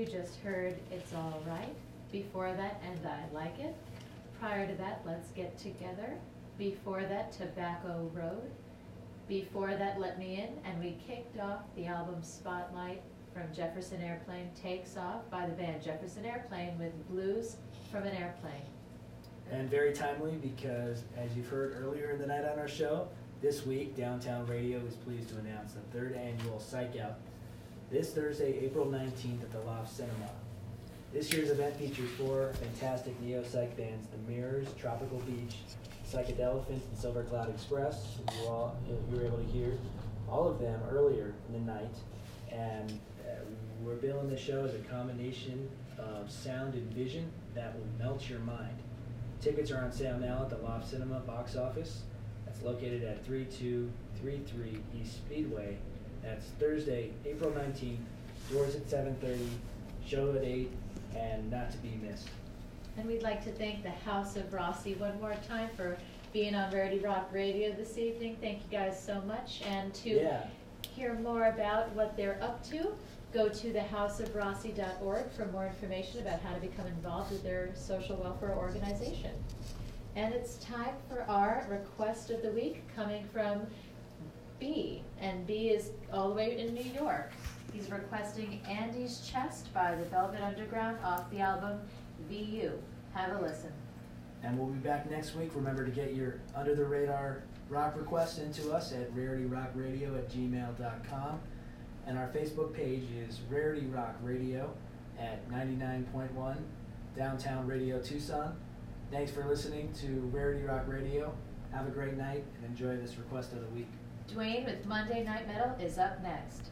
You just heard It's All Right. Before that, And I Like It. Prior to that, Let's Get Together. Before that, Tobacco Road. Before that, Let Me In. And we kicked off the album Spotlight from Jefferson Airplane Takes Off by the band Jefferson Airplane with Blues from an Airplane. And very timely because, as you've heard earlier in the night on our show, this week Downtown Radio is pleased to announce the third annual Psych Out this Thursday, April 19th at the Loft Cinema. This year's event features four fantastic neo-psych bands, The Mirrors, Tropical Beach, Psychedelephants, and Silver Cloud Express. You, all, you were able to hear all of them earlier in the night. And uh, we're billing the show as a combination of sound and vision that will melt your mind. Tickets are on sale now at the Loft Cinema box office. That's located at 3233 East Speedway that's Thursday, April 19th. Doors at 7:30, show at 8, and not to be missed. And we'd like to thank the House of Rossi one more time for being on Rarity Rock Radio this evening. Thank you guys so much. And to yeah. hear more about what they're up to, go to thehouseofrossi.org for more information about how to become involved with their social welfare organization. And it's time for our request of the week coming from B, and B is all the way in New York. He's requesting Andy's Chest by the Velvet Underground off the album VU. Have a listen. And we'll be back next week. Remember to get your under the radar rock requests into us at rarityrockradio at gmail.com. And our Facebook page is Rarity Rock Radio at 99.1 Downtown Radio Tucson. Thanks for listening to Rarity Rock Radio. Have a great night and enjoy this request of the week. Dwayne with Monday Night Metal is up next.